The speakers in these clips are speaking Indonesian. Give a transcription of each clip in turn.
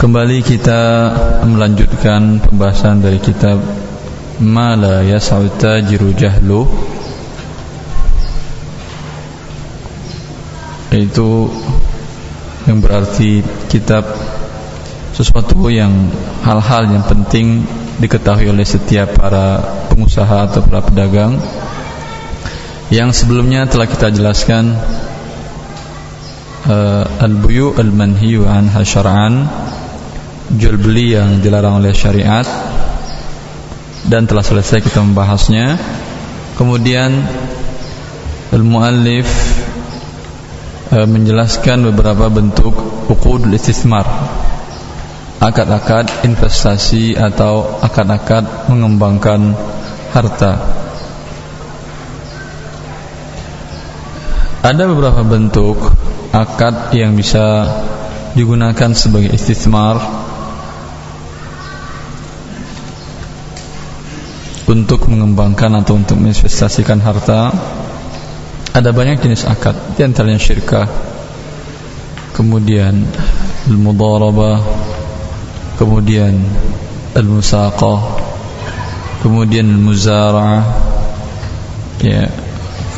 Kembali kita melanjutkan pembahasan dari kitab Mala Yas'u Tajiru Jahlu Yaitu yang berarti kitab sesuatu yang hal-hal yang penting diketahui oleh setiap para pengusaha atau para pedagang. Yang sebelumnya telah kita jelaskan uh, al-buyu al-manhiyu jual beli yang dilarang oleh syariat dan telah selesai kita membahasnya. Kemudian al-muallif uh, menjelaskan beberapa bentuk uqudul istismar. Akad-akad investasi atau akad-akad mengembangkan harta. Ada beberapa bentuk akad yang bisa digunakan sebagai istismar untuk mengembangkan atau untuk menginvestasikan harta. Ada banyak jenis akad, di antaranya syirkah, kemudian al-mudharabah, kemudian al-musaqah kemudian al-muzara'ah ya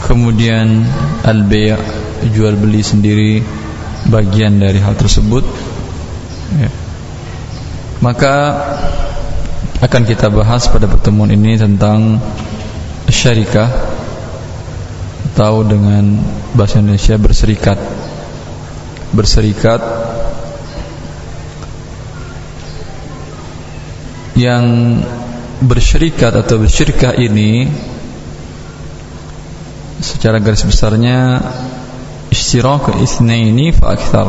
kemudian al-bay' jual beli sendiri bagian dari hal tersebut ya. maka akan kita bahas pada pertemuan ini tentang syarikah atau dengan bahasa Indonesia berserikat. Berserikat yang bersyirikat atau bersyirkah ini secara garis besarnya istirak isnaini fa akthar.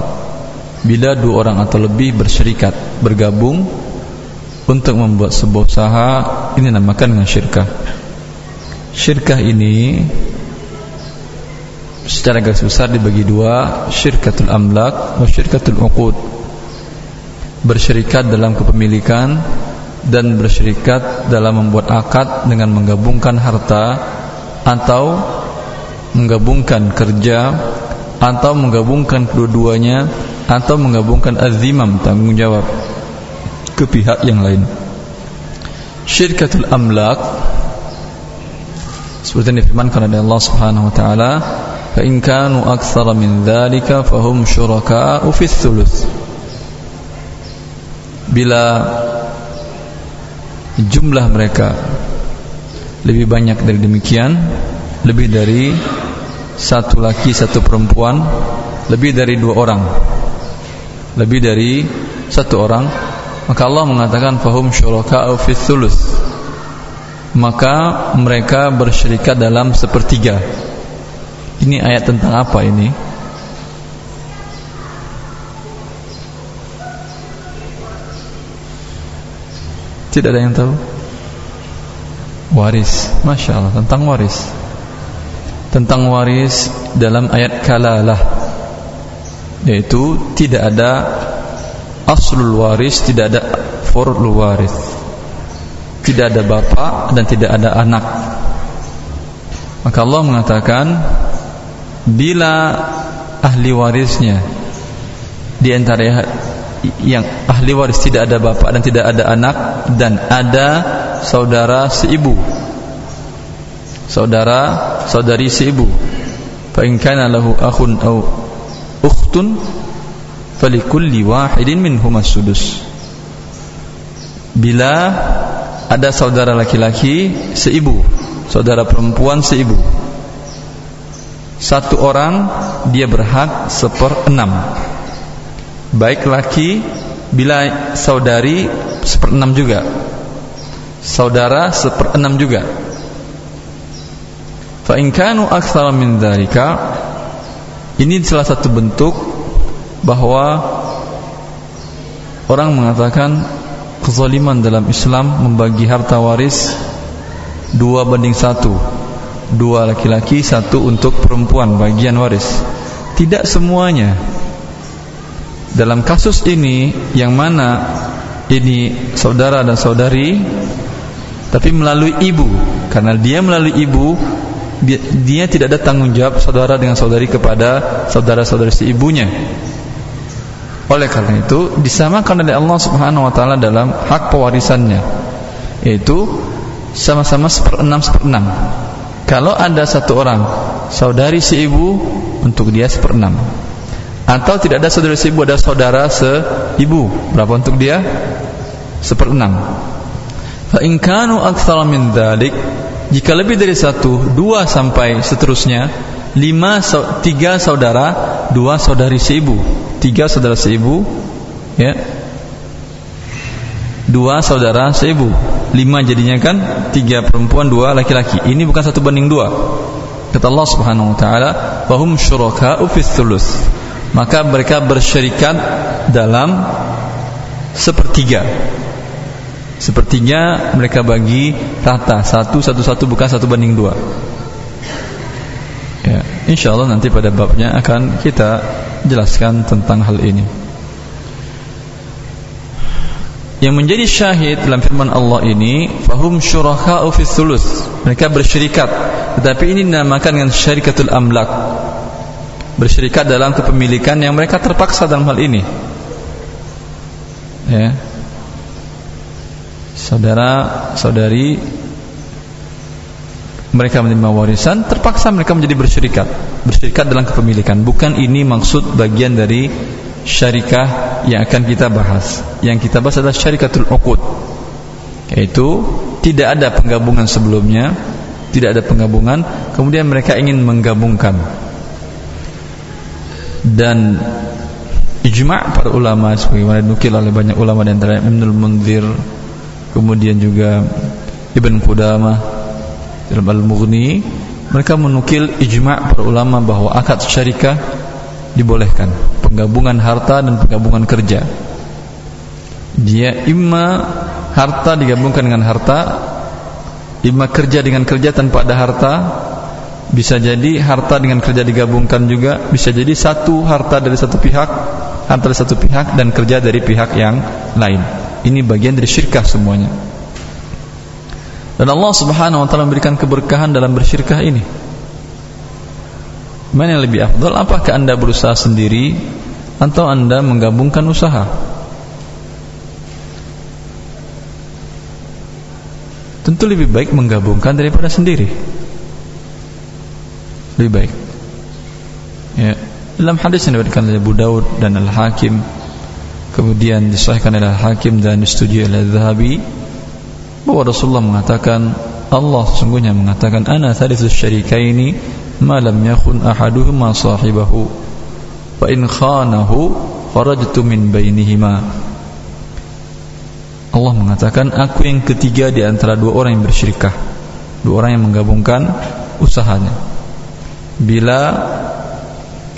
Bila dua orang atau lebih bersyirikat bergabung untuk membuat sebuah usaha ini namakan dengan syirkah. Syirkah ini secara garis besar dibagi dua syirkatul amlak dan syirkatul uqud. Bersyirikat dalam kepemilikan dan bersyirikat dalam membuat akad dengan menggabungkan harta atau menggabungkan kerja atau menggabungkan kedua-duanya atau menggabungkan azimam tanggung jawab ke pihak yang lain. Syirkatul amlak seperti yang difirmankan oleh Allah Subhanahu wa taala, "Fa in kanu aktsara min dzalika fahum syuraka'u fi Bila jumlah mereka lebih banyak dari demikian lebih dari satu laki satu perempuan lebih dari dua orang lebih dari satu orang maka Allah mengatakan fahum syuraka'u fi thuluth maka mereka bersyirikat dalam sepertiga. Ini ayat tentang apa ini? Tidak ada yang tahu? Waris, masya Allah tentang waris. Tentang waris dalam ayat kalalah, yaitu tidak ada aslul waris, tidak ada furul waris, tidak ada bapak dan tidak ada anak. Maka Allah mengatakan bila ahli warisnya di antara yang ahli waris tidak ada bapak dan tidak ada anak dan ada saudara seibu. Saudara saudari seibu. Fa in kana lahu akhun aw ukhtun falikulli wahidin minhum as-sudus bila ada saudara laki-laki seibu. Saudara perempuan seibu. Satu orang dia berhak seperenam baik laki bila saudari seperenam juga. Saudara seperenam juga. Fa in kanu min ini salah satu bentuk bahwa orang mengatakan kezaliman dalam Islam membagi harta waris dua banding satu. Dua laki-laki satu untuk perempuan bagian waris. Tidak semuanya. Dalam kasus ini yang mana ini saudara dan saudari tapi melalui ibu. Karena dia melalui ibu dia, dia tidak ada tanggung jawab saudara dengan saudari kepada saudara-saudari si ibunya oleh karena itu disamakan oleh Allah Subhanahu wa taala dalam hak pewarisannya yaitu sama-sama seperenam seperenam. Kalau ada satu orang saudari si ibu untuk dia seperenam. Atau tidak ada saudara si ibu ada saudara seibu berapa untuk dia? Seperenam. Fa in kanu min jika lebih dari satu, dua sampai seterusnya, lima, tiga saudara, dua saudari seibu, tiga saudara seibu, ya, dua saudara seibu, lima jadinya kan, tiga perempuan, dua laki-laki. Ini bukan satu banding dua. Kata Allah Subhanahu Wa Taala, "Wahum ufis tulus." Maka mereka bersyarikat dalam sepertiga Sepertinya mereka bagi rata satu satu satu bukan satu banding dua. Ya, insya Allah nanti pada babnya akan kita jelaskan tentang hal ini. Yang menjadi syahid dalam firman Allah ini, fahum syuraka'u fi thuluth. Mereka bersyirikat, tetapi ini dinamakan dengan syarikatul amlak. Bersyirikat dalam kepemilikan yang mereka terpaksa dalam hal ini. Ya, saudara saudari mereka menerima warisan terpaksa mereka menjadi bersyirikat. Bersyirikat dalam kepemilikan. Bukan ini maksud bagian dari syarikah yang akan kita bahas. Yang kita bahas adalah syarikatul uqud. Yaitu tidak ada penggabungan sebelumnya tidak ada penggabungan kemudian mereka ingin menggabungkan. Dan ijma' para ulama sebagaimana dinukil oleh banyak ulama di antara Ibnu Munzir kemudian juga Ibn Qudamah dalam Al-Mughni mereka menukil ijma' para ulama bahwa akad syarikah dibolehkan. Penggabungan harta dan penggabungan kerja. Dia imma harta digabungkan dengan harta imma kerja dengan kerja tanpa ada harta bisa jadi harta dengan kerja digabungkan juga bisa jadi satu harta dari satu pihak harta satu pihak dan kerja dari pihak yang lain. Ini bagian dari syirkah semuanya. Dan Allah Subhanahu wa taala memberikan keberkahan dalam bersyirkah ini. Mana yang lebih afdal? Apakah Anda berusaha sendiri atau Anda menggabungkan usaha? Tentu lebih baik menggabungkan daripada sendiri. Lebih baik. Ya. Dalam hadis yang diberikan oleh Abu Daud dan Al-Hakim kemudian disahkan oleh Hakim dan disetujui oleh Zahabi bahwa Rasulullah mengatakan Allah sesungguhnya mengatakan ana thalithu syarikaini ma lam yakun ahaduhuma sahibahu. Fa in khanahu kharajtu min bainihima. Allah mengatakan aku yang ketiga di antara dua orang yang bersyirikah dua orang yang menggabungkan usahanya. Bila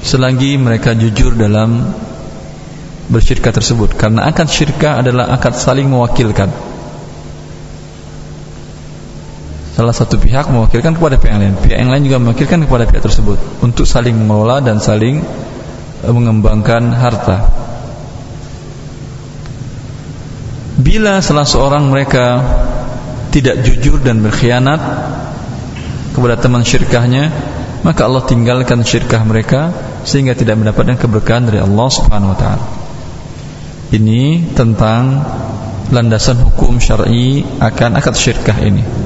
selagi mereka jujur dalam bersyirkah tersebut karena akad syirkah adalah akad saling mewakilkan salah satu pihak mewakilkan kepada pihak yang lain. Pihak yang lain juga mewakilkan kepada pihak tersebut untuk saling mengelola dan saling eh, mengembangkan harta. Bila salah seorang mereka tidak jujur dan berkhianat kepada teman syirkahnya maka Allah tinggalkan syirkah mereka sehingga tidak mendapatkan keberkahan dari Allah Subhanahu wa taala. Ini tentang landasan hukum syar'i akan akad syirkah ini.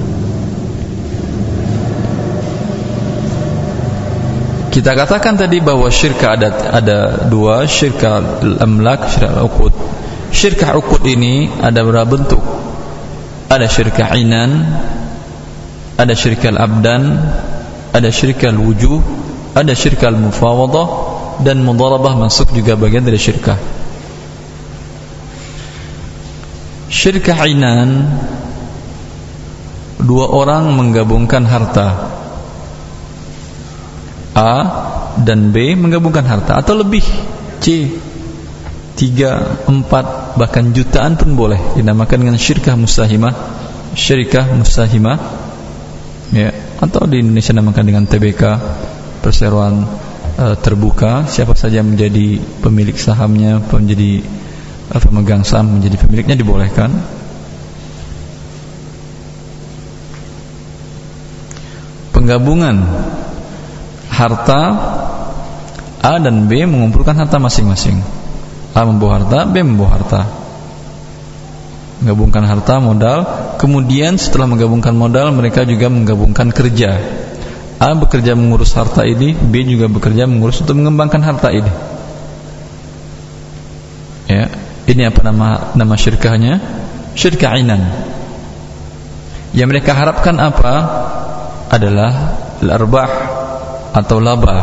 Kita katakan tadi bahwa syirkah ada ada dua, syirkah al-amlak, syirkah al-uqud. Syirkah uqud ini ada berapa bentuk? Ada syirkah inan, ada syirkah al-abdan, ada syirkah al-wujuh, ada syirkah al-mufawadah dan mudharabah masuk juga bagian dari syirkah. Syirkah inan Dua orang menggabungkan harta A dan B menggabungkan harta Atau lebih C Tiga, empat, bahkan jutaan pun boleh Dinamakan dengan syirkah mustahimah Syirkah mustahimah ya, Atau di Indonesia dinamakan dengan TBK Perseroan uh, terbuka Siapa saja menjadi pemilik sahamnya Menjadi pemegang saham menjadi pemiliknya dibolehkan. Penggabungan harta A dan B mengumpulkan harta masing-masing. A membawa harta B membawa harta. Menggabungkan harta modal. Kemudian setelah menggabungkan modal mereka juga menggabungkan kerja. A bekerja mengurus harta ini B juga bekerja mengurus untuk mengembangkan harta ini. Ya ini apa nama nama syirkahnya? Syirkah inan yang mereka harapkan apa? Adalah al-arbah atau laba.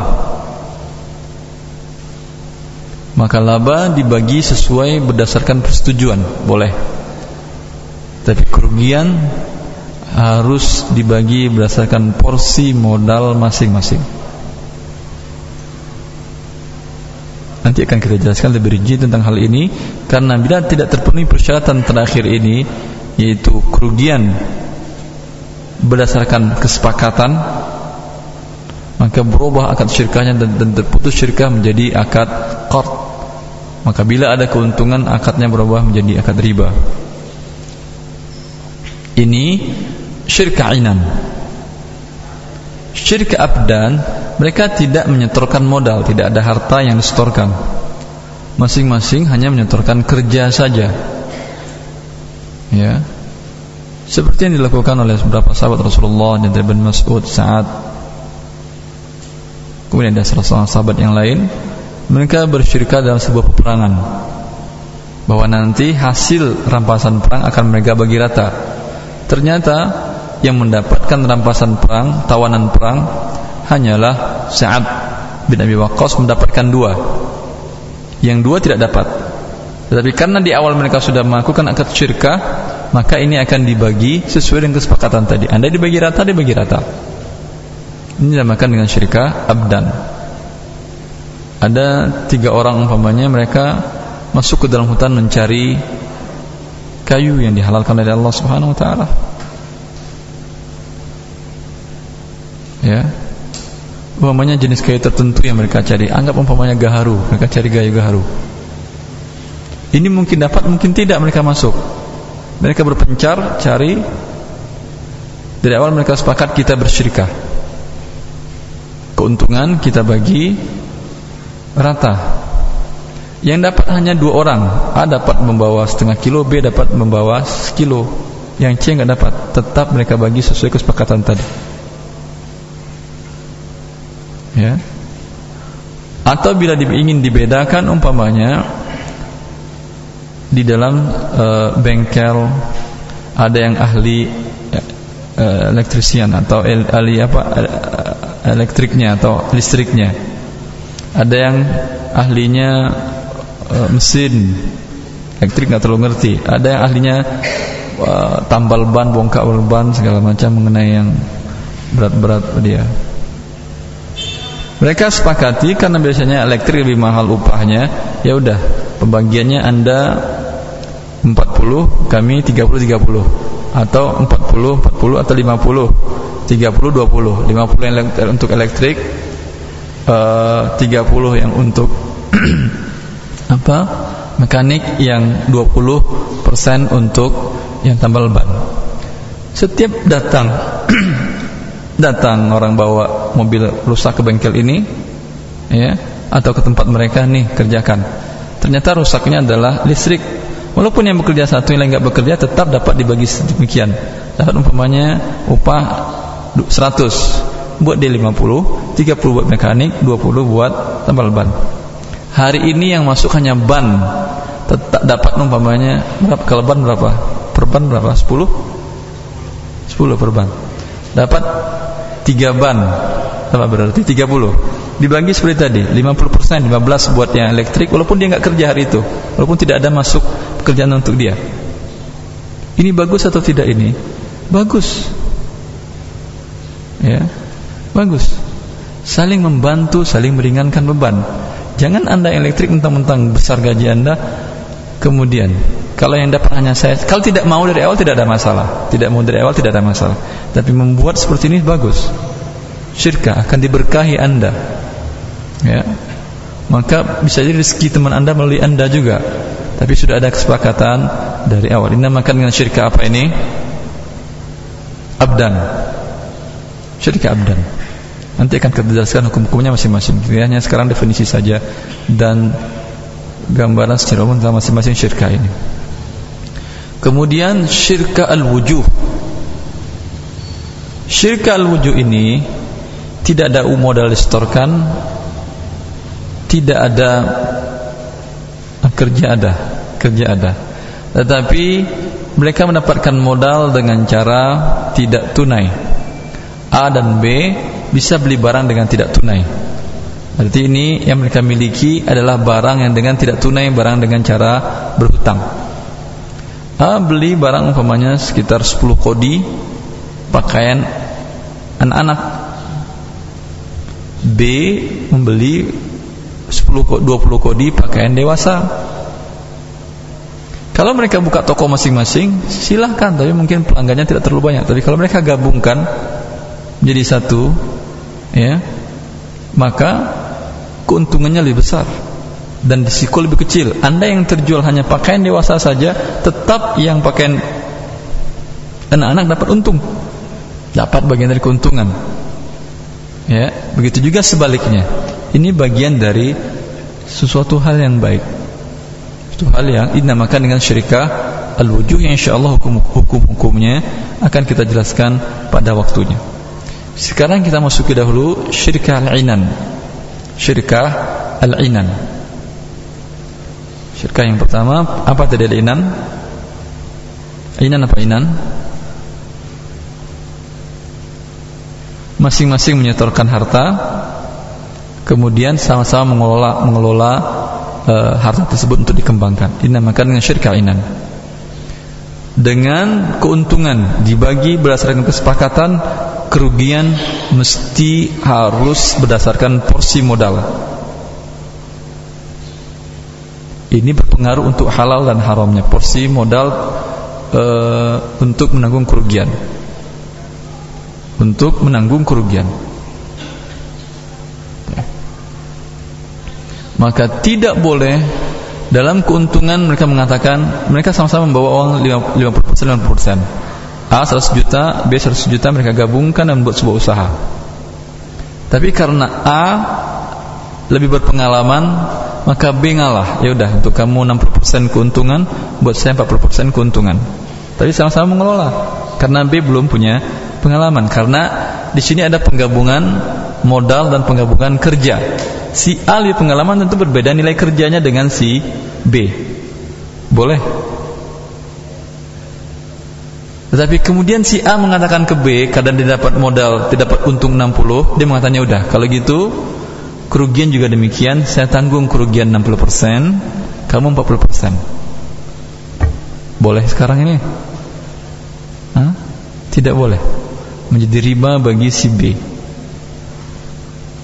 Maka laba dibagi sesuai berdasarkan persetujuan. Boleh. Tapi kerugian harus dibagi berdasarkan porsi modal masing-masing. Nanti akan kita jelaskan lebih rinci tentang hal ini. Karena bila tidak terpenuhi persyaratan terakhir ini yaitu kerugian berdasarkan kesepakatan maka berubah akad syirkahnya dan, dan terputus syirkah menjadi akad qard. Maka bila ada keuntungan akadnya berubah menjadi akad riba. Ini syirik ainan. Syirik abdan mereka tidak menyetorkan modal tidak ada harta yang disetorkan. Masing-masing hanya menyetorkan kerja saja. Ya. Seperti yang dilakukan oleh beberapa sahabat Rasulullah dan Ibn Mas'ud saat kemudian ada salah sahabat yang lain mereka bersyirikat dalam sebuah peperangan bahwa nanti hasil rampasan perang akan mereka bagi rata Ternyata yang mendapatkan rampasan perang, tawanan perang hanyalah Sa'ad bin Abi Waqqas mendapatkan dua. Yang dua tidak dapat. Tetapi karena di awal mereka sudah melakukan akad syirkah, maka ini akan dibagi sesuai dengan kesepakatan tadi. Anda dibagi rata, dibagi rata. Ini dinamakan dengan syirkah abdan. Ada tiga orang umpamanya mereka masuk ke dalam hutan mencari kayu yang dihalalkan oleh Allah Subhanahu wa taala. Ya. Umpamanya jenis kayu tertentu yang mereka cari, anggap umpamanya gaharu, mereka cari kayu gaharu. Ini mungkin dapat, mungkin tidak mereka masuk. Mereka berpencar cari dari awal mereka sepakat kita bersyirikah. Keuntungan kita bagi rata. Yang dapat hanya dua orang. A dapat membawa setengah kilo B dapat membawa sekilo. Yang C nggak dapat tetap mereka bagi sesuai kesepakatan tadi. Ya. Atau bila ingin dibedakan umpamanya di dalam uh, bengkel ada yang ahli uh, elektrisian atau ahli apa elektriknya atau listriknya. Ada yang ahlinya uh, mesin. Elektrik nggak terlalu ngerti. Ada yang ahlinya uh, tambal ban bongkar ban segala macam mengenai yang berat-berat dia. Mereka sepakati karena biasanya elektrik lebih mahal upahnya. Ya udah pembagiannya anda 40 kami 30 30 atau 40 40 atau 50 30 20 50 yang untuk elektrik uh, 30 yang untuk apa mekanik yang 20% untuk yang tambal ban. Setiap datang datang orang bawa mobil rusak ke bengkel ini ya atau ke tempat mereka nih kerjakan. Ternyata rusaknya adalah listrik. Walaupun yang bekerja satu yang nggak bekerja tetap dapat dibagi sedemikian. Dapat umpamanya upah 100 buat dia 50, 30 buat mekanik, 20 buat tambal ban. Hari ini yang masuk hanya ban. Tetap dapat umpamanya berapa kalau ban berapa? Per ban berapa? 10 10 per ban. Dapat 3 ban. Apa berarti 30 dibagi seperti tadi 50% 15 buat yang elektrik walaupun dia nggak kerja hari itu. Walaupun tidak ada masuk pekerjaan untuk dia. Ini bagus atau tidak ini? Bagus ya. Bagus. Saling membantu saling meringankan beban. Jangan anda elektrik mentang-mentang besar gaji anda Kemudian Kalau yang dapat hanya saya Kalau tidak mau dari awal tidak ada masalah. Tidak mau dari awal tidak ada masalah. Tapi membuat seperti ini bagus. Syirkah akan diberkahi anda. Ya. Maka bisa jadi rezeki teman anda melalui anda juga. Tapi sudah ada kesepakatan Dari awal. Ini namakan dengan syirkah apa ini? Abdan Syirkah abdan Nanti akan kita jelaskan hukum-hukumnya masing-masing. Hanya sekarang definisi saja dan gambaran secara umum tentang masing-masing syirkah ini. Kemudian syirkah al-wujuh. Syirkah al-wujuh ini tidak ada modal distorkan, tidak ada kerja ada, kerja ada. Tetapi mereka mendapatkan modal dengan cara tidak tunai. A dan B bisa beli barang dengan tidak tunai. Berarti ini yang mereka miliki adalah barang yang dengan tidak tunai, barang dengan cara berhutang. A beli barang umpamanya sekitar 10 kodi pakaian anak-anak. B membeli 10 20 kodi pakaian dewasa. Kalau mereka buka toko masing-masing, silahkan. Tapi mungkin pelanggannya tidak terlalu banyak. Tapi kalau mereka gabungkan menjadi satu, ya, maka keuntungannya lebih besar dan risiko lebih kecil. Anda yang terjual hanya pakaian dewasa saja, tetap yang pakaian anak-anak dapat untung, dapat bagian dari keuntungan. Ya, begitu juga sebaliknya. Ini bagian dari sesuatu hal yang baik. Itu hal yang dinamakan dengan syirikah al-wujuh yang insyaallah hukum-hukumnya akan kita jelaskan pada waktunya. Sekarang kita masuki dahulu syirikah al-inan. Syirkah al-inan. Syirkah yang pertama apa tadi al-inan? Inan apa inan? Masing-masing menyetorkan harta kemudian sama-sama mengelola mengelola uh, harta tersebut untuk dikembangkan. Dinamakan dengan syirkah inan dengan keuntungan dibagi berdasarkan kesepakatan kerugian mesti harus berdasarkan porsi modal. Ini berpengaruh untuk halal dan haramnya porsi modal e, untuk menanggung kerugian. Untuk menanggung kerugian. Maka tidak boleh dalam keuntungan mereka mengatakan mereka sama-sama membawa uang 50% 50%. A 100 juta, B 100 juta mereka gabungkan dan membuat sebuah usaha. Tapi karena A lebih berpengalaman, maka B ngalah. Ya udah, untuk kamu 60% keuntungan, buat saya 40% keuntungan. Tapi sama-sama mengelola karena B belum punya pengalaman. Karena di sini ada penggabungan modal dan penggabungan kerja. Si A lebih pengalaman tentu berbeda nilai kerjanya dengan si B. Boleh tetapi kemudian si A mengatakan ke B Kadang dia dapat modal Dia dapat untung 60 Dia mengatakannya udah Kalau gitu Kerugian juga demikian Saya tanggung kerugian 60% Kamu 40% Boleh sekarang ini? Hah? Tidak boleh Menjadi riba bagi si B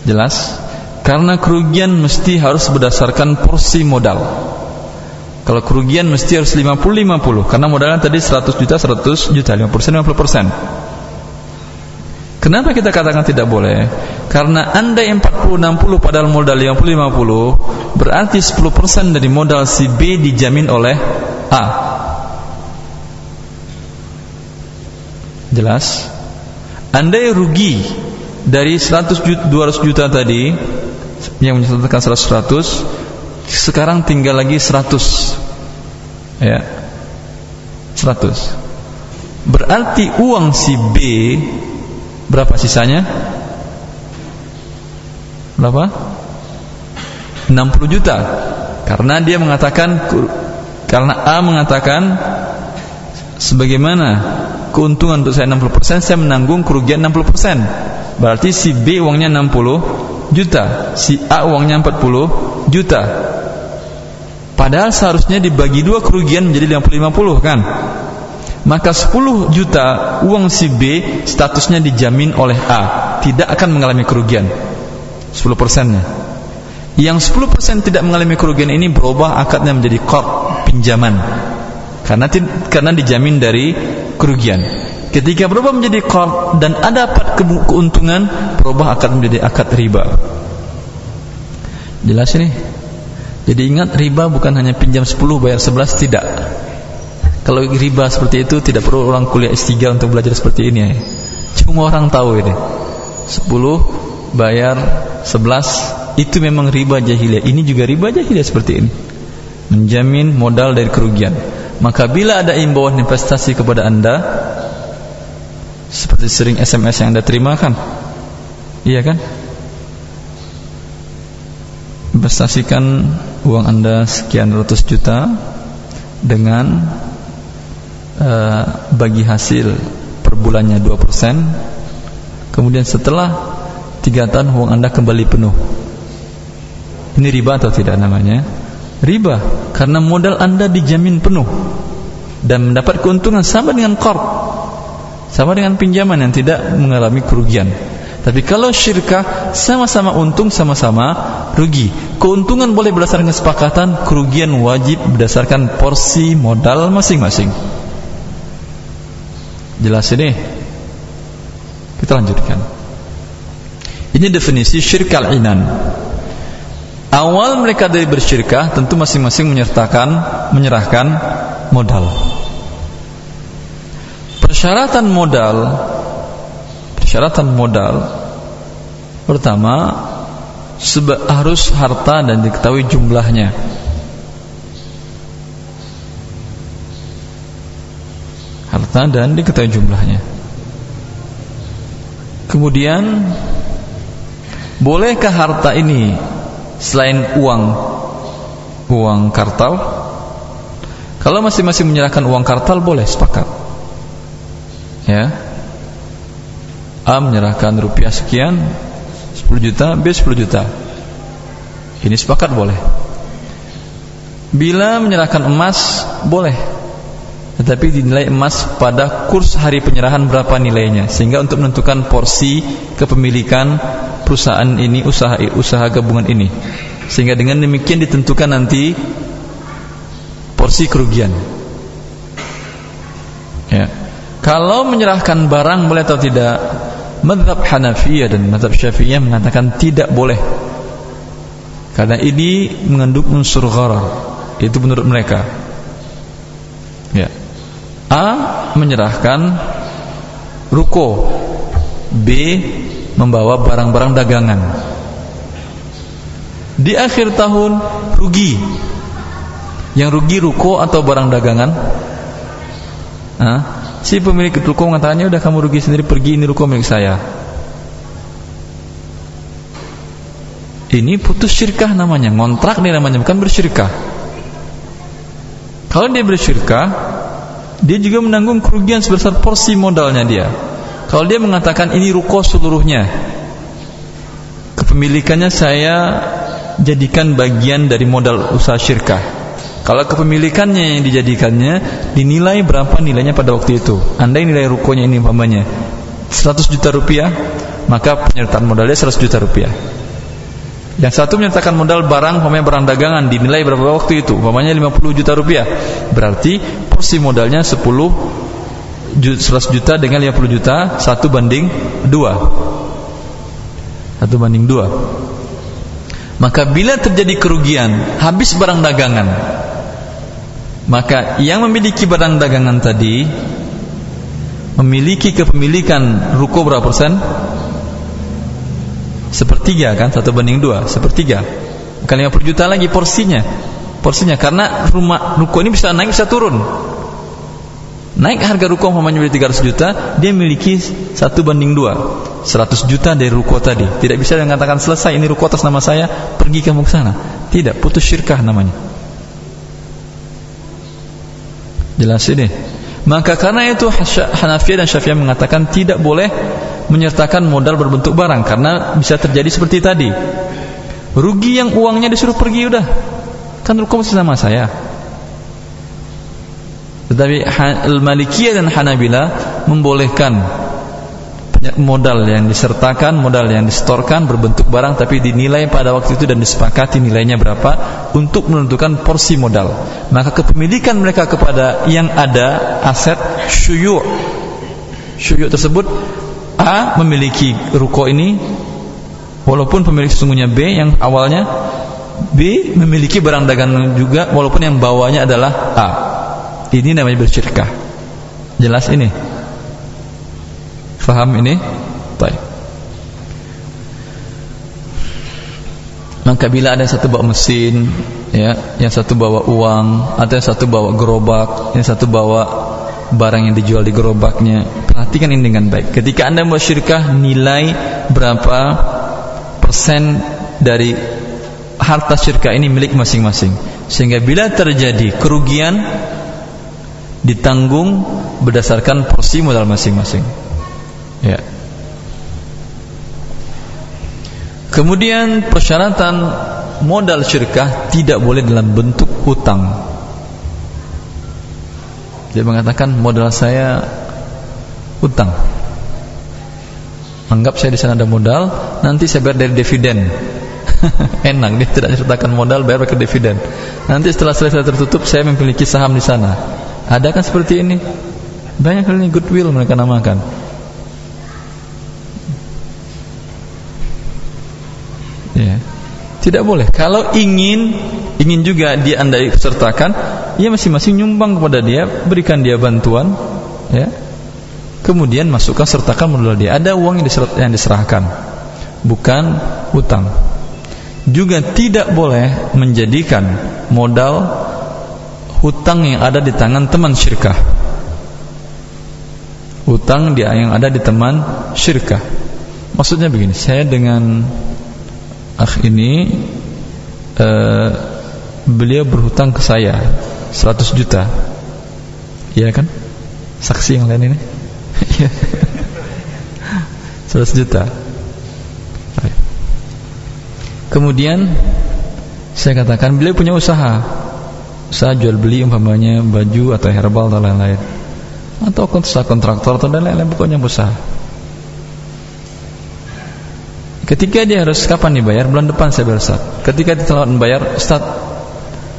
Jelas? Karena kerugian mesti harus berdasarkan porsi modal kalau kerugian mesti harus 50-50 Karena modalnya tadi 100 juta 100 juta 50% 50% Kenapa kita katakan tidak boleh? Karena anda yang 40-60 padahal modal 50-50 Berarti 10% dari modal si B dijamin oleh A Jelas? Anda rugi dari 100 juta, 200 juta tadi yang mencatatkan 100 100 sekarang tinggal lagi 100 ya. 100 berarti uang si B berapa sisanya? Berapa? 60 juta. Karena dia mengatakan karena A mengatakan sebagaimana keuntungan untuk saya 60% saya menanggung kerugian 60% berarti si B uangnya 60 juta si A uangnya 40 juta Padahal seharusnya dibagi dua kerugian menjadi 50-50 kan Maka 10 juta uang si B statusnya dijamin oleh A Tidak akan mengalami kerugian 10 persennya Yang 10 persen tidak mengalami kerugian ini berubah akadnya menjadi qard pinjaman karena karena dijamin dari kerugian. Ketika berubah menjadi qard dan ada dapat keuntungan, berubah akad menjadi akad riba. Jelas ini? Jadi ingat riba bukan hanya pinjam 10 bayar 11 tidak. Kalau riba seperti itu tidak perlu orang kuliah S3 untuk belajar seperti ini ya. Cuma orang tahu ini. 10 bayar 11 itu memang riba jahiliyah. Ini juga riba jahiliyah seperti ini. menjamin modal dari kerugian. Maka bila ada imbauan investasi kepada Anda seperti sering SMS yang Anda terima kan? Iya kan? Investasikan uang Anda sekian ratus juta dengan uh, bagi hasil per bulannya 2%. Kemudian setelah 3 tahun uang Anda kembali penuh. Ini riba atau tidak namanya? riba karena modal Anda dijamin penuh dan mendapat keuntungan sama dengan qard sama dengan pinjaman yang tidak mengalami kerugian tapi kalau syirkah sama-sama untung sama-sama rugi. Keuntungan boleh berdasarkan kesepakatan kerugian wajib berdasarkan porsi modal masing-masing. Jelas ini? Kita lanjutkan. Ini definisi syirk al-inan. Awal mereka dari bersyirkah tentu masing-masing menyertakan menyerahkan modal. Persyaratan modal persyaratan modal pertama harus harta dan diketahui jumlahnya. Harta dan diketahui jumlahnya. Kemudian bolehkah harta ini selain uang uang kartal kalau masing-masing menyerahkan uang kartal boleh sepakat ya A menyerahkan rupiah sekian 10 juta B 10 juta. Ini sepakat boleh. Bila menyerahkan emas boleh. Tetapi dinilai emas pada kurs hari penyerahan berapa nilainya sehingga untuk menentukan porsi kepemilikan perusahaan ini usaha usaha gabungan ini. Sehingga dengan demikian ditentukan nanti porsi kerugian. Ya. Kalau menyerahkan barang boleh atau tidak madhab Hanafiyah dan madhab Syafi'iyah mengatakan tidak boleh karena ini mengandung unsur gharar itu menurut mereka ya A menyerahkan ruko B membawa barang-barang dagangan. Di akhir tahun rugi. Yang rugi ruko atau barang dagangan? Hah? Si pemilik ruko mengatakannya udah kamu rugi sendiri pergi ini ruko milik saya. Ini putus syirkah namanya, ngontrak nih namanya, bukan bersyirkah. Kalau dia bersyirkah, dia juga menanggung kerugian sebesar porsi modalnya dia. Kalau dia mengatakan ini ruko seluruhnya Kepemilikannya saya jadikan bagian dari modal usaha syirkah Kalau kepemilikannya yang dijadikannya Dinilai berapa nilainya pada waktu itu? Anda nilai rukonya ini umpamanya 100 juta rupiah Maka penyertaan modalnya 100 juta rupiah. Yang satu menyertakan modal barang, umpamanya barang dagangan dinilai berapa waktu itu, umpamanya 50 juta rupiah. Berarti porsi modalnya 10 100 juta dengan 50 juta satu banding dua. Satu banding dua. Maka bila terjadi kerugian habis barang dagangan maka yang memiliki barang dagangan tadi memiliki kepemilikan ruko berapa persen sepertiga kan satu banding dua sepertiga bukan 50 juta lagi porsinya porsinya karena rumah ruko ini bisa naik bisa turun Naik harga ruko umpamanya menjadi 300 juta, dia memiliki satu banding dua, 100 juta dari ruko tadi. Tidak bisa mengatakan selesai ini ruko atas nama saya, pergi kamu ke sana. Tidak, putus syirkah namanya. Jelas ini. Maka karena itu Hanafiyah dan Syafi'iyah mengatakan tidak boleh menyertakan modal berbentuk barang karena bisa terjadi seperti tadi. Rugi yang uangnya disuruh pergi udah. Kan masih sama saya. Tetapi Al-Malikiyah dan Hanabila membolehkan modal yang disertakan, modal yang disetorkan berbentuk barang tapi dinilai pada waktu itu dan disepakati nilainya berapa untuk menentukan porsi modal. Maka kepemilikan mereka kepada yang ada aset syuyu' syuyu' tersebut A memiliki ruko ini walaupun pemilik sesungguhnya B yang awalnya B memiliki barang dagangan juga walaupun yang bawahnya adalah A. Ini namanya bersyirkah. Jelas ini? Faham ini? Baik. Maka bila ada satu bak mesin ya yang satu bawa uang atau yang satu bawa gerobak yang satu bawa barang yang dijual di gerobaknya perhatikan ini dengan baik. Ketika anda mau syirkah nilai berapa persen dari harta syirkah ini milik masing-masing. Sehingga bila terjadi kerugian ditanggung berdasarkan porsi modal masing-masing. Ya kemudian persyaratan modal syirkah tidak boleh dalam bentuk hutang. Dia mengatakan modal saya hutang. Anggap saya di sana ada modal, nanti saya bayar dari dividen. Enak dia tidak ceritakan modal bayar pakai dividen. Nanti setelah selesai tertutup saya memiliki saham di sana. Ada kan seperti ini? Banyak kali ini goodwill mereka namakan. Ya. Tidak boleh. Kalau ingin ingin juga dia Anda sertakan, ya masing-masing nyumbang kepada dia, berikan dia bantuan, ya. Kemudian masukkan sertakan modal dia. Ada uang yang, yang diserahkan, bukan hutang. Juga tidak boleh menjadikan modal hutang yang ada di tangan teman syirkah. Hutang dia yang ada di teman syirkah. Maksudnya begini, saya dengan akh ini uh, beliau berhutang ke saya 100 juta. Iya kan? Saksi yang lain ini? 100 iya. juta. Kemudian saya katakan beliau punya usaha. Usaha jual beli umpamanya baju atau herbal atau lain-lain. Atau kontraktor atau lain-lain pokoknya usaha Ketika dia harus kapan dibayar? Bulan depan saya bayar Ustaz. Ketika dia telah membayar, Ustaz,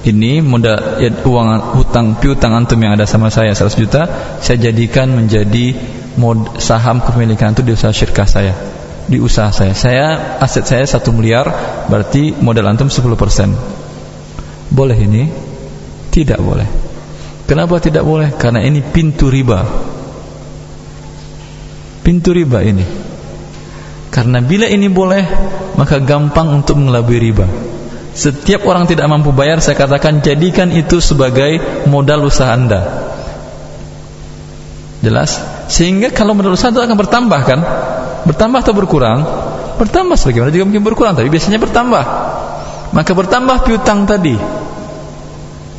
ini modal ya, uang hutang piutang antum yang ada sama saya 100 juta, saya jadikan menjadi mod, saham kepemilikan itu di usaha syirkah saya. Di usaha saya. Saya aset saya 1 miliar, berarti modal antum 10%. Boleh ini? Tidak boleh. Kenapa tidak boleh? Karena ini pintu riba. Pintu riba ini. Karena bila ini boleh, maka gampang untuk mengelabui riba. Setiap orang tidak mampu bayar, saya katakan jadikan itu sebagai modal usaha Anda. Jelas? Sehingga kalau modal usaha itu akan bertambah kan? Bertambah atau berkurang? Bertambah sebagaimana juga mungkin berkurang, tapi biasanya bertambah. Maka bertambah piutang tadi.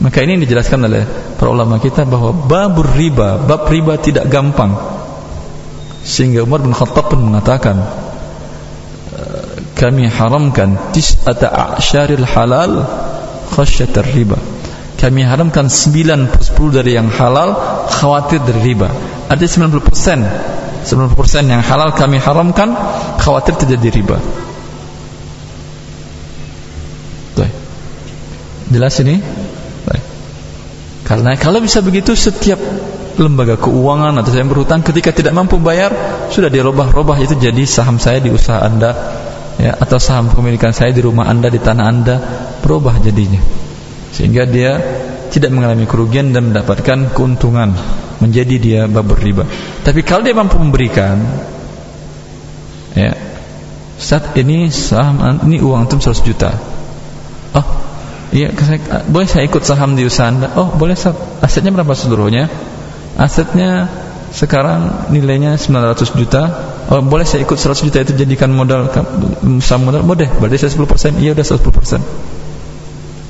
Maka ini dijelaskan oleh para ulama kita bahwa babur riba, bab riba tidak gampang. Sehingga Umar bin Khattab pun mengatakan, kami haramkan tis'ata a'syaril halal khasyatar riba. Kami haramkan 9 per 10 dari yang halal khawatir dari riba. Ada 90% 90% yang halal kami haramkan khawatir terjadi riba. Tuh. jelas ini? Baik. karena kalau bisa begitu setiap lembaga keuangan atau yang berhutang ketika tidak mampu bayar sudah dirubah-rubah itu jadi saham saya di usaha anda ya atau saham kepemilikan saya di rumah Anda di tanah Anda berubah jadinya. Sehingga dia tidak mengalami kerugian dan mendapatkan keuntungan menjadi dia babur riba. Tapi kalau dia mampu memberikan ya saat ini saham ini uang antum 100 juta. Oh iya saya, boleh saya ikut saham di usaha anda? Oh boleh saat asetnya berapa seluruhnya? Asetnya sekarang nilainya 900 juta. Oh, boleh saya ikut 100 juta itu jadikan modal sama modal? Boleh. Berarti saya 10% iya udah 10%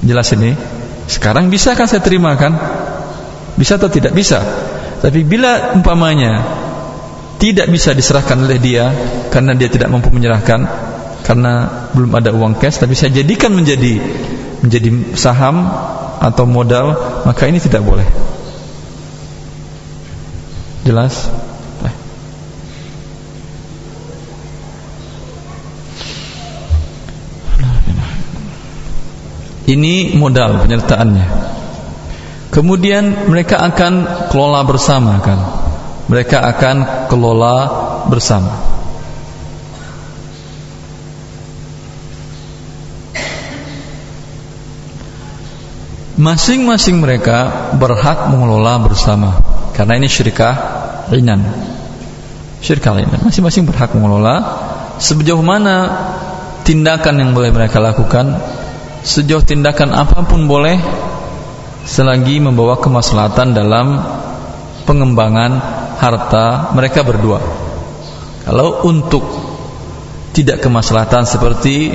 jelas ini? Sekarang bisa kan saya terima kan? Bisa atau tidak? Bisa. Tapi bila umpamanya tidak bisa diserahkan oleh dia karena dia tidak mampu menyerahkan karena belum ada uang cash tapi saya jadikan menjadi menjadi saham atau modal maka ini tidak boleh Jelas? Ini modal penyertaannya. Kemudian mereka akan kelola bersama kan. Mereka akan kelola bersama. Masing-masing mereka berhak mengelola bersama karena ini syirkah inan. Syirkah inan. Masing-masing berhak mengelola. Sejauh mana tindakan yang boleh mereka lakukan sejauh tindakan apa pun boleh selagi membawa kemaslahatan dalam pengembangan harta mereka berdua. Kalau untuk tidak kemaslahatan seperti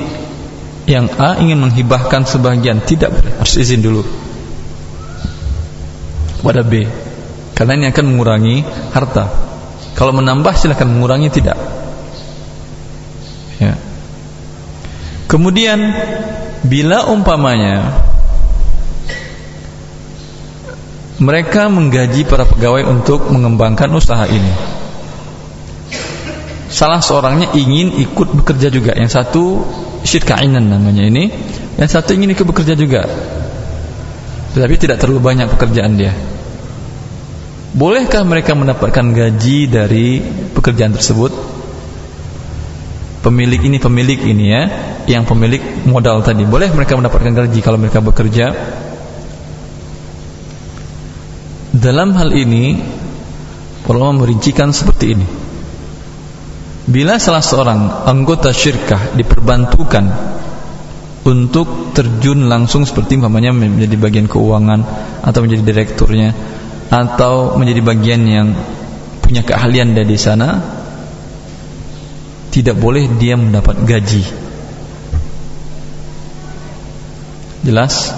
yang A ingin menghibahkan sebagian tidak harus izin dulu. Pada B karena ini akan mengurangi harta. Kalau menambah silahkan mengurangi tidak. Ya. Kemudian bila umpamanya mereka menggaji para pegawai untuk mengembangkan usaha ini salah seorangnya ingin ikut bekerja juga. Yang satu syirkainan namanya ini. Yang satu ingin ikut bekerja juga. Tetapi tidak terlalu banyak pekerjaan dia bolehkah mereka mendapatkan gaji dari pekerjaan tersebut? Pemilik ini pemilik ini ya yang pemilik modal tadi. Boleh mereka mendapatkan gaji kalau mereka bekerja? Dalam hal ini perlu merincikan seperti ini. Bila salah seorang anggota syirkah diperbantukan untuk terjun langsung seperti umpamanya menjadi bagian keuangan atau menjadi direkturnya atau menjadi bagian yang punya keahlian dari sana tidak boleh dia mendapat gaji. Jelas?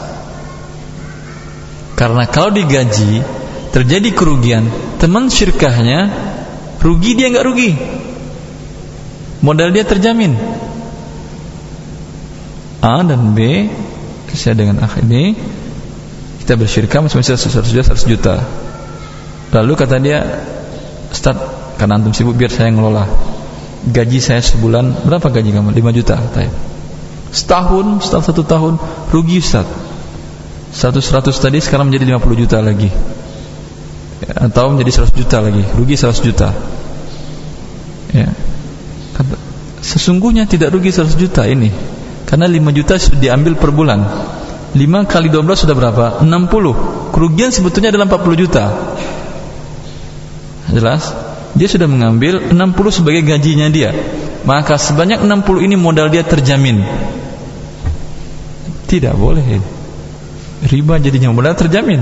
Karena kalau digaji terjadi kerugian teman syirkahnya rugi dia nggak rugi. Modal dia terjamin. A dan B saya dengan akh ini kita bersyirkah masing-masing 100 juta 100 juta. Lalu kata dia Ustaz karena antum sibuk biar saya ngelola. Gaji saya sebulan berapa gaji kamu? 5 juta katanya setahun setelah satu tahun rugi Ustaz. 100 100 tadi sekarang menjadi 50 juta lagi. Ya, atau menjadi 100 juta lagi rugi 100 juta. Ya. Kata, sesungguhnya tidak rugi 100 juta ini karena 5 juta sudah diambil per bulan 5 kali 12 sudah berapa? 60 kerugian sebetulnya adalah 40 juta. Jelas? Dia sudah mengambil 60 sebagai gajinya dia. Maka sebanyak 60 ini modal dia terjamin. Tidak boleh. Riba jadinya modal terjamin.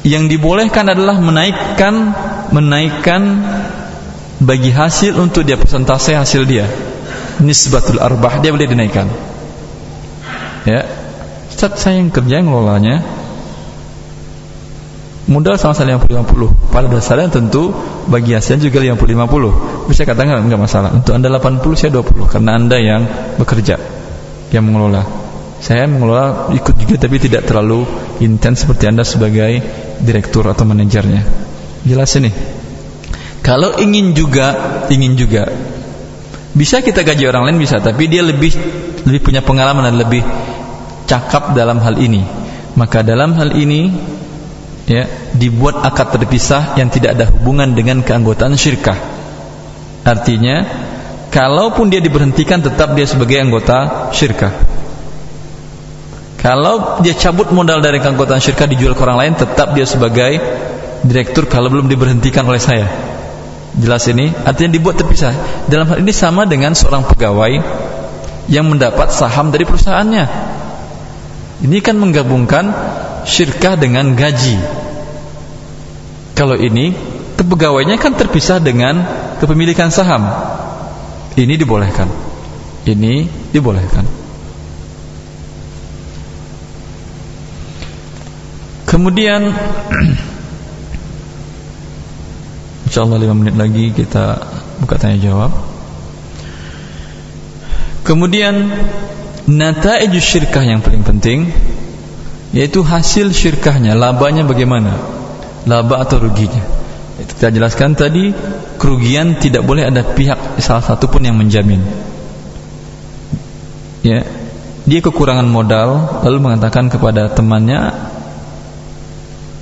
Yang dibolehkan adalah menaikkan menaikkan bagi hasil untuk dia persentase hasil dia nisbatul arbah dia boleh dinaikkan. Ya. Ustaz saya yang kerja yang ngelolanya modal sama-sama 50-50 pada dasarnya tentu bagi hasilnya juga 50-50 bisa katakan enggak masalah. Untuk anda 80 saya 20 karena anda yang bekerja yang mengelola. Saya mengelola ikut juga tapi tidak terlalu intens seperti anda sebagai direktur atau manajernya. Jelas ini. Kalau ingin juga ingin juga bisa kita gaji orang lain bisa tapi dia lebih lebih punya pengalaman dan lebih cakap dalam hal ini. Maka dalam hal ini ya dibuat akad terpisah yang tidak ada hubungan dengan keanggotaan syirkah. Artinya kalaupun dia diberhentikan tetap dia sebagai anggota syirkah. Kalau dia cabut modal dari keanggotaan syirkah dijual ke orang lain, tetap dia sebagai direktur kalau belum diberhentikan oleh saya. Jelas ini? Artinya dibuat terpisah. Dalam hal ini sama dengan seorang pegawai yang mendapat saham dari perusahaannya. Ini kan menggabungkan syirkah dengan gaji. Kalau ini kepegawainya kan terpisah dengan kepemilikan saham. Ini dibolehkan. Ini dibolehkan. Kemudian InsyaAllah 5 menit lagi kita buka tanya jawab. Kemudian Nata'iju syirkah yang paling penting Yaitu hasil syirkahnya Labanya bagaimana? Laba atau ruginya? Itu kita jelaskan tadi Kerugian tidak boleh ada pihak Salah satu pun yang menjamin. Ya Dia kekurangan modal Lalu mengatakan kepada temannya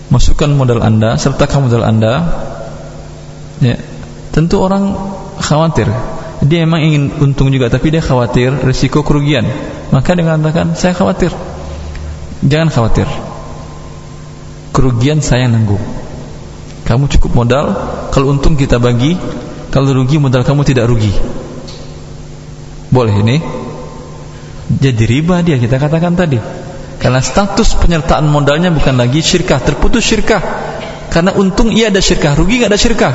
masukkan modal anda sertakan modal anda ya. Tentu orang khawatir. Dia memang ingin untung juga tapi dia khawatir risiko kerugian. Maka dia mengatakan saya khawatir. Jangan khawatir. Kerugian saya nanggung. Kamu cukup modal kalau untung kita bagi kalau rugi modal kamu tidak rugi. Boleh ini? Jadi riba dia kita katakan tadi. Karena status penyertaan modalnya bukan lagi syirkah, terputus syirkah. Karena untung ia ada syirkah, rugi nggak ada syirkah.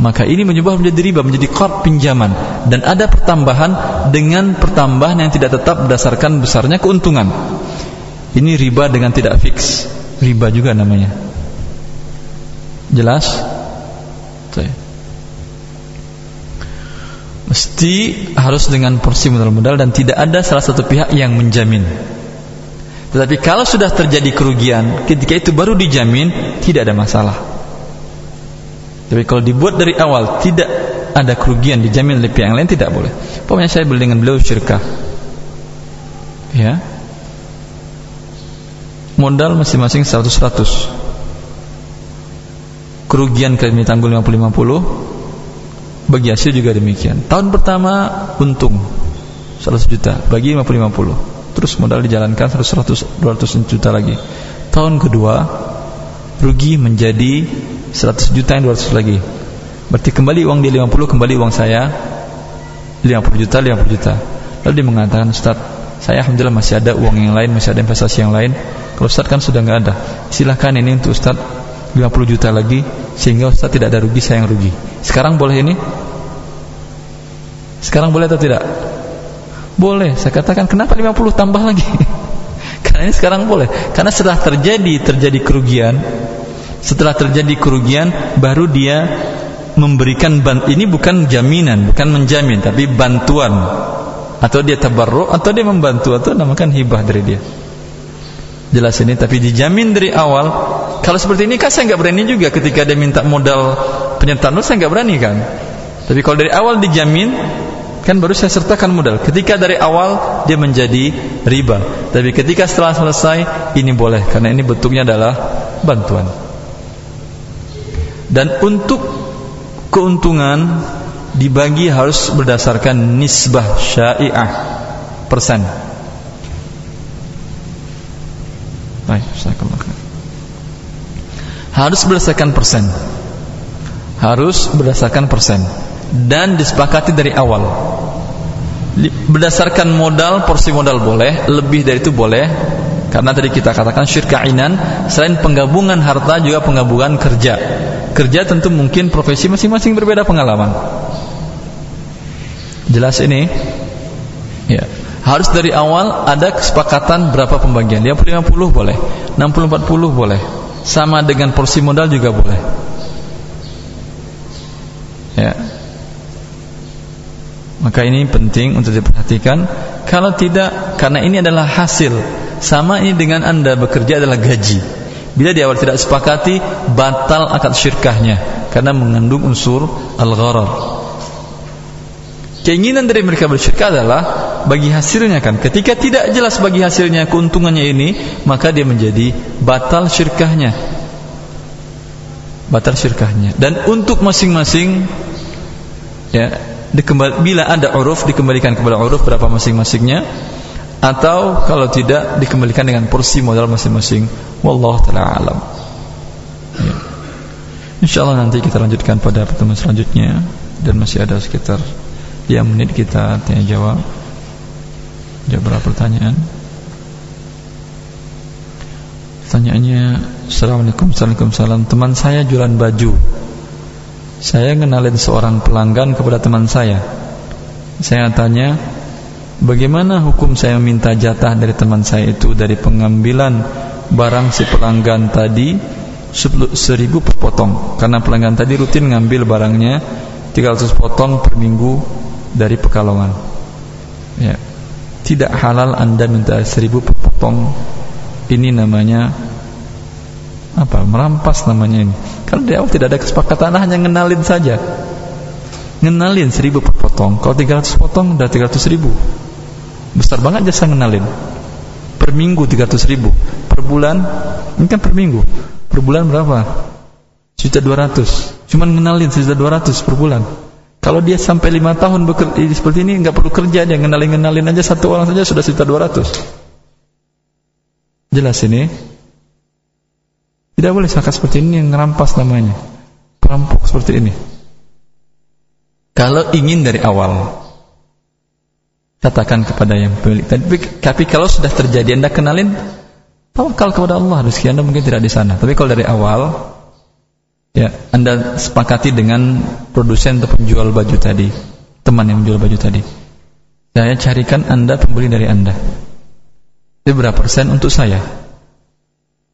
Maka ini menyebabkan menjadi riba, menjadi qard pinjaman dan ada pertambahan dengan pertambahan yang tidak tetap berdasarkan besarnya keuntungan. Ini riba dengan tidak fix. Riba juga namanya. Jelas? Mesti harus dengan porsi modal-modal dan tidak ada salah satu pihak yang menjamin. Tetapi kalau sudah terjadi kerugian, ketika itu baru dijamin, tidak ada masalah. Tapi kalau dibuat dari awal tidak ada kerugian dijamin oleh pihak yang lain tidak boleh. Pokoknya saya beli dengan beliau syirkah. Ya. Modal masing-masing 100-100. Kerugian kami tanggung 50-50 bagi hasil juga demikian. Tahun pertama untung 100 juta, bagi 50-50. Terus modal dijalankan 100 200 juta lagi. Tahun kedua rugi menjadi 100 juta yang 200 lagi. Berarti kembali uang dia 50, kembali uang saya 50 juta, 50 juta. Lalu dia mengatakan, "Ustaz, saya alhamdulillah masih ada uang yang lain, masih ada investasi yang lain. Kalau Ustaz kan sudah nggak ada. Silahkan ini untuk Ustaz 50 juta lagi sehingga Ustaz tidak ada rugi saya yang rugi. Sekarang boleh ini? Sekarang boleh atau tidak? Boleh. Saya katakan kenapa 50 tambah lagi? Karena ini sekarang boleh. Karena setelah terjadi terjadi kerugian, setelah terjadi kerugian baru dia memberikan bant ini bukan jaminan, bukan menjamin tapi bantuan atau dia tabarruk atau dia membantu atau namakan hibah dari dia. Jelas ini tapi dijamin dari awal kalau seperti ini kan saya nggak berani juga ketika dia minta modal penyertaan saya nggak berani kan. Tapi kalau dari awal dijamin kan baru saya sertakan modal. Ketika dari awal dia menjadi riba. Tapi ketika setelah selesai ini boleh karena ini bentuknya adalah bantuan. Dan untuk keuntungan dibagi harus berdasarkan nisbah syai'ah persen. Baik, harus berdasarkan persen. Harus berdasarkan persen. Dan disepakati dari awal. Berdasarkan modal porsi modal boleh lebih dari itu boleh. Karena tadi kita katakan syirkainan selain penggabungan harta juga penggabungan kerja kerja tentu mungkin profesi masing-masing berbeda pengalaman. Jelas ini? Ya. Harus dari awal ada kesepakatan berapa pembagian. 50 50 boleh 60 40 boleh. Sama dengan porsi modal juga boleh. Ya. Maka ini penting untuk diperhatikan. Kalau tidak karena ini adalah hasil sama ini dengan anda bekerja adalah gaji bila di awal tidak sepakati batal akad syirkahnya karena mengandung unsur al-gharar Keinginan dari mereka bersyirkah adalah bagi hasilnya kan. Ketika tidak jelas bagi hasilnya keuntungannya ini, maka dia menjadi batal syirkahnya. Batal syirkahnya. Dan untuk masing-masing ya, dikembali, bila ada uruf dikembalikan kepada uruf berapa masing-masingnya atau kalau tidak dikembalikan dengan porsi modal masing-masing. Wallahu taala alam. Ya. Insyaallah nanti kita lanjutkan pada pertemuan selanjutnya dan masih ada sekitar Ya menit kita tanya jawab Jawab berapa pertanyaan? Pertanyaannya Assalamualaikum Waalaikumsalam Teman saya jualan baju. Saya kenalin seorang pelanggan kepada teman saya. Saya tanya Bagaimana hukum saya meminta jatah dari teman saya itu Dari pengambilan barang si pelanggan tadi Seribu per potong Karena pelanggan tadi rutin ngambil barangnya 300 potong per minggu dari Pekalongan. Ya. Tidak halal Anda minta seribu potong. Ini namanya apa? Merampas namanya ini. Kalau di awal tidak ada kesepakatan, hanya ngenalin saja. Ngenalin seribu per potong. Kalau 300 potong udah 300 ribu. Besar banget jasa ngenalin. Per minggu 300 ribu. Per bulan, ini kan per minggu. Per bulan berapa? Juta 200. Cuman ngenalin juta 200 per bulan. Kalau dia sampai lima tahun bekerja seperti ini nggak perlu kerja dia ngenalin ngenalin aja satu orang saja sudah sekitar dua ratus. Jelas ini? Tidak boleh zakat seperti ini yang ngerampas namanya. Perampok seperti ini. Kalau ingin dari awal. katakan kepada yang pemilik tapi, tapi kalau sudah terjadi anda kenalin tawakal kepada Allah. Rezeki anda mungkin tidak di sana. Tapi kalau dari awal ya anda sepakati dengan produsen atau penjual baju tadi. Teman yang menjual baju tadi. Saya carikan anda pembeli dari anda. Itu berapa persen untuk saya?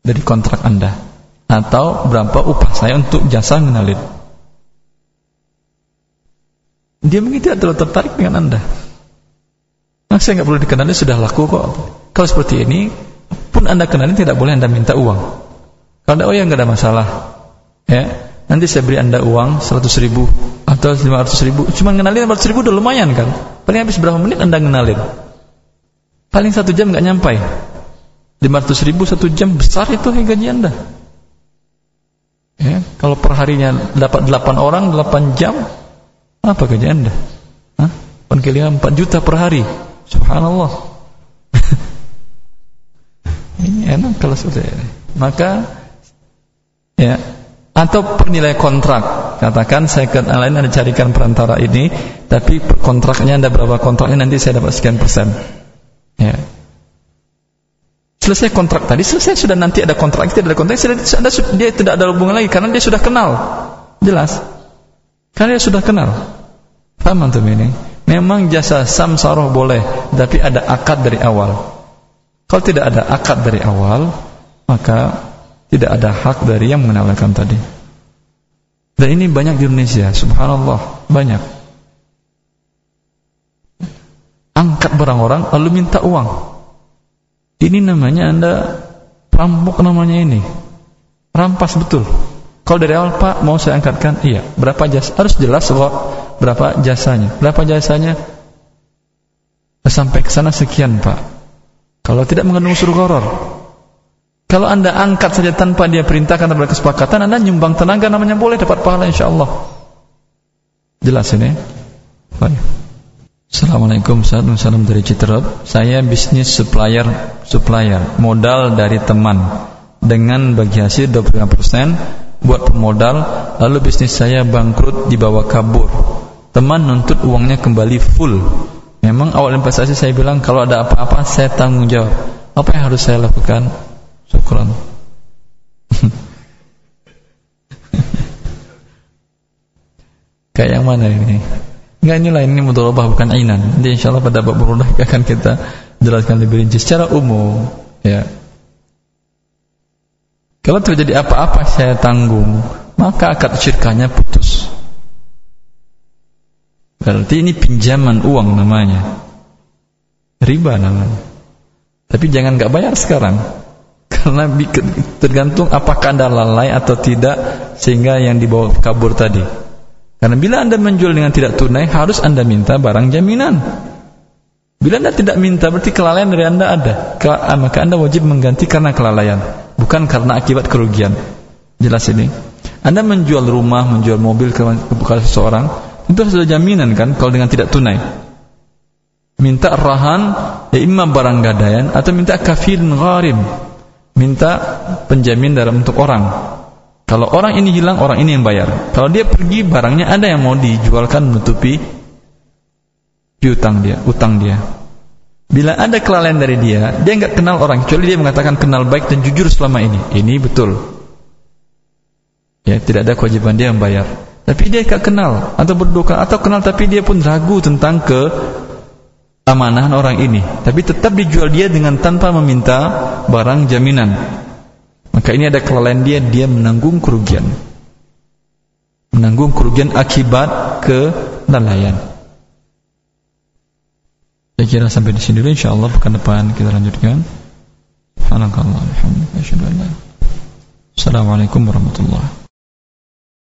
Dari kontrak anda. Atau berapa upah saya untuk jasa mengenalin dia mungkin tidak terlalu tertarik dengan anda. Nah, saya nggak perlu dikenali sudah laku kok. Kalau seperti ini pun anda kenali tidak boleh anda minta uang. Kalau anda oh ya nggak ada masalah, ya nanti saya beri anda uang 100 ribu atau 500 ribu. Cuma ngenalin 500 ribu udah lumayan kan. Paling habis berapa menit anda ngenalin? Paling satu jam nggak nyampai. 500 ribu satu jam besar itu gaji anda. Ya, kalau per harinya dapat 8 orang 8 jam apa gaji anda? Hah? 8 kali 4 juta per hari Subhanallah. Ini enak kalau sudah ini. Maka ya atau pernilai kontrak. Katakan saya ke lain anda carikan perantara ini tapi kontraknya anda berapa? Kontraknya nanti saya dapat sekian persen. Ya. Selesai kontrak tadi selesai. Sudah nanti ada kontrak tidak ada kontrak sudah, anda, dia tidak ada hubungan lagi karena dia sudah kenal. Jelas. Karena dia sudah kenal. Paham antum ini? Memang jasa samsaroh boleh, tapi ada akad dari awal. Kalau tidak ada akad dari awal, maka tidak ada hak dari yang mengenalkan tadi. Dan ini banyak di Indonesia, subhanallah, banyak. Angkat barang orang lalu minta uang. Ini namanya Anda perampok namanya ini. Rampas betul. Kalau dari awal Pak mau saya angkatkan, iya. Berapa jas? Harus jelas bahwa berapa jasanya berapa jasanya sampai ke sana sekian pak kalau tidak mengandung unsur koror kalau anda angkat saja tanpa dia perintahkan tanpa kesepakatan anda nyumbang tenaga namanya boleh dapat pahala insya Allah jelas ini? Baik. Assalamualaikum Salam dari Citrep. Saya bisnis supplier supplier Modal dari teman. Dengan bagi hasil 25% Buat pemodal Lalu bisnis saya bangkrut dibawa kabur. Teman nuntut uangnya kembali full memang awal investasi saya bilang kalau ada apa-apa saya tanggung jawab. Apa yang harus saya lakukan? Syukran kayak yang mana ini? Enggak inilah ini mudharabah bukan ainan. Nanti insyaallah pada bab berulah akan kita jelaskan lebih rinci. Secara umum ya. Kalau terjadi apa-apa saya tanggung. Maka akad syirkahnya putus Berarti ini pinjaman uang namanya. Riba namanya. Tapi jangan nggak bayar sekarang. Karena tergantung apakah Anda lalai atau tidak sehingga yang dibawa kabur tadi. Karena bila Anda menjual dengan tidak tunai, harus Anda minta barang jaminan. Bila Anda tidak minta, berarti kelalaian dari Anda ada. Ah, maka Anda wajib mengganti karena kelalaian, bukan karena akibat kerugian. Jelas ini. Anda menjual rumah, menjual mobil kepada seseorang, itu sudah jaminan kan kalau dengan tidak tunai. Minta rahan ya imma barang gadaian atau minta kafir gharim. Minta penjamin dalam untuk orang. Kalau orang ini hilang, orang ini yang bayar. Kalau dia pergi, barangnya ada yang mau dijualkan menutupi piutang dia, utang dia. Bila ada kelalaian dari dia, dia nggak kenal orang, kecuali dia mengatakan kenal baik dan jujur selama ini. Ini betul. Ya, tidak ada kewajiban dia membayar tapi dia tak kenal atau berdoa atau kenal tapi dia pun ragu tentang ke amanahan orang ini. Tapi tetap dijual dia dengan tanpa meminta barang jaminan. Maka ini ada kelalaian dia dia menanggung kerugian. Menanggung kerugian akibat kelalaian. Saya kira sampai di sini dulu insyaallah pekan depan kita lanjutkan. Subhanakallah Assalamualaikum warahmatullahi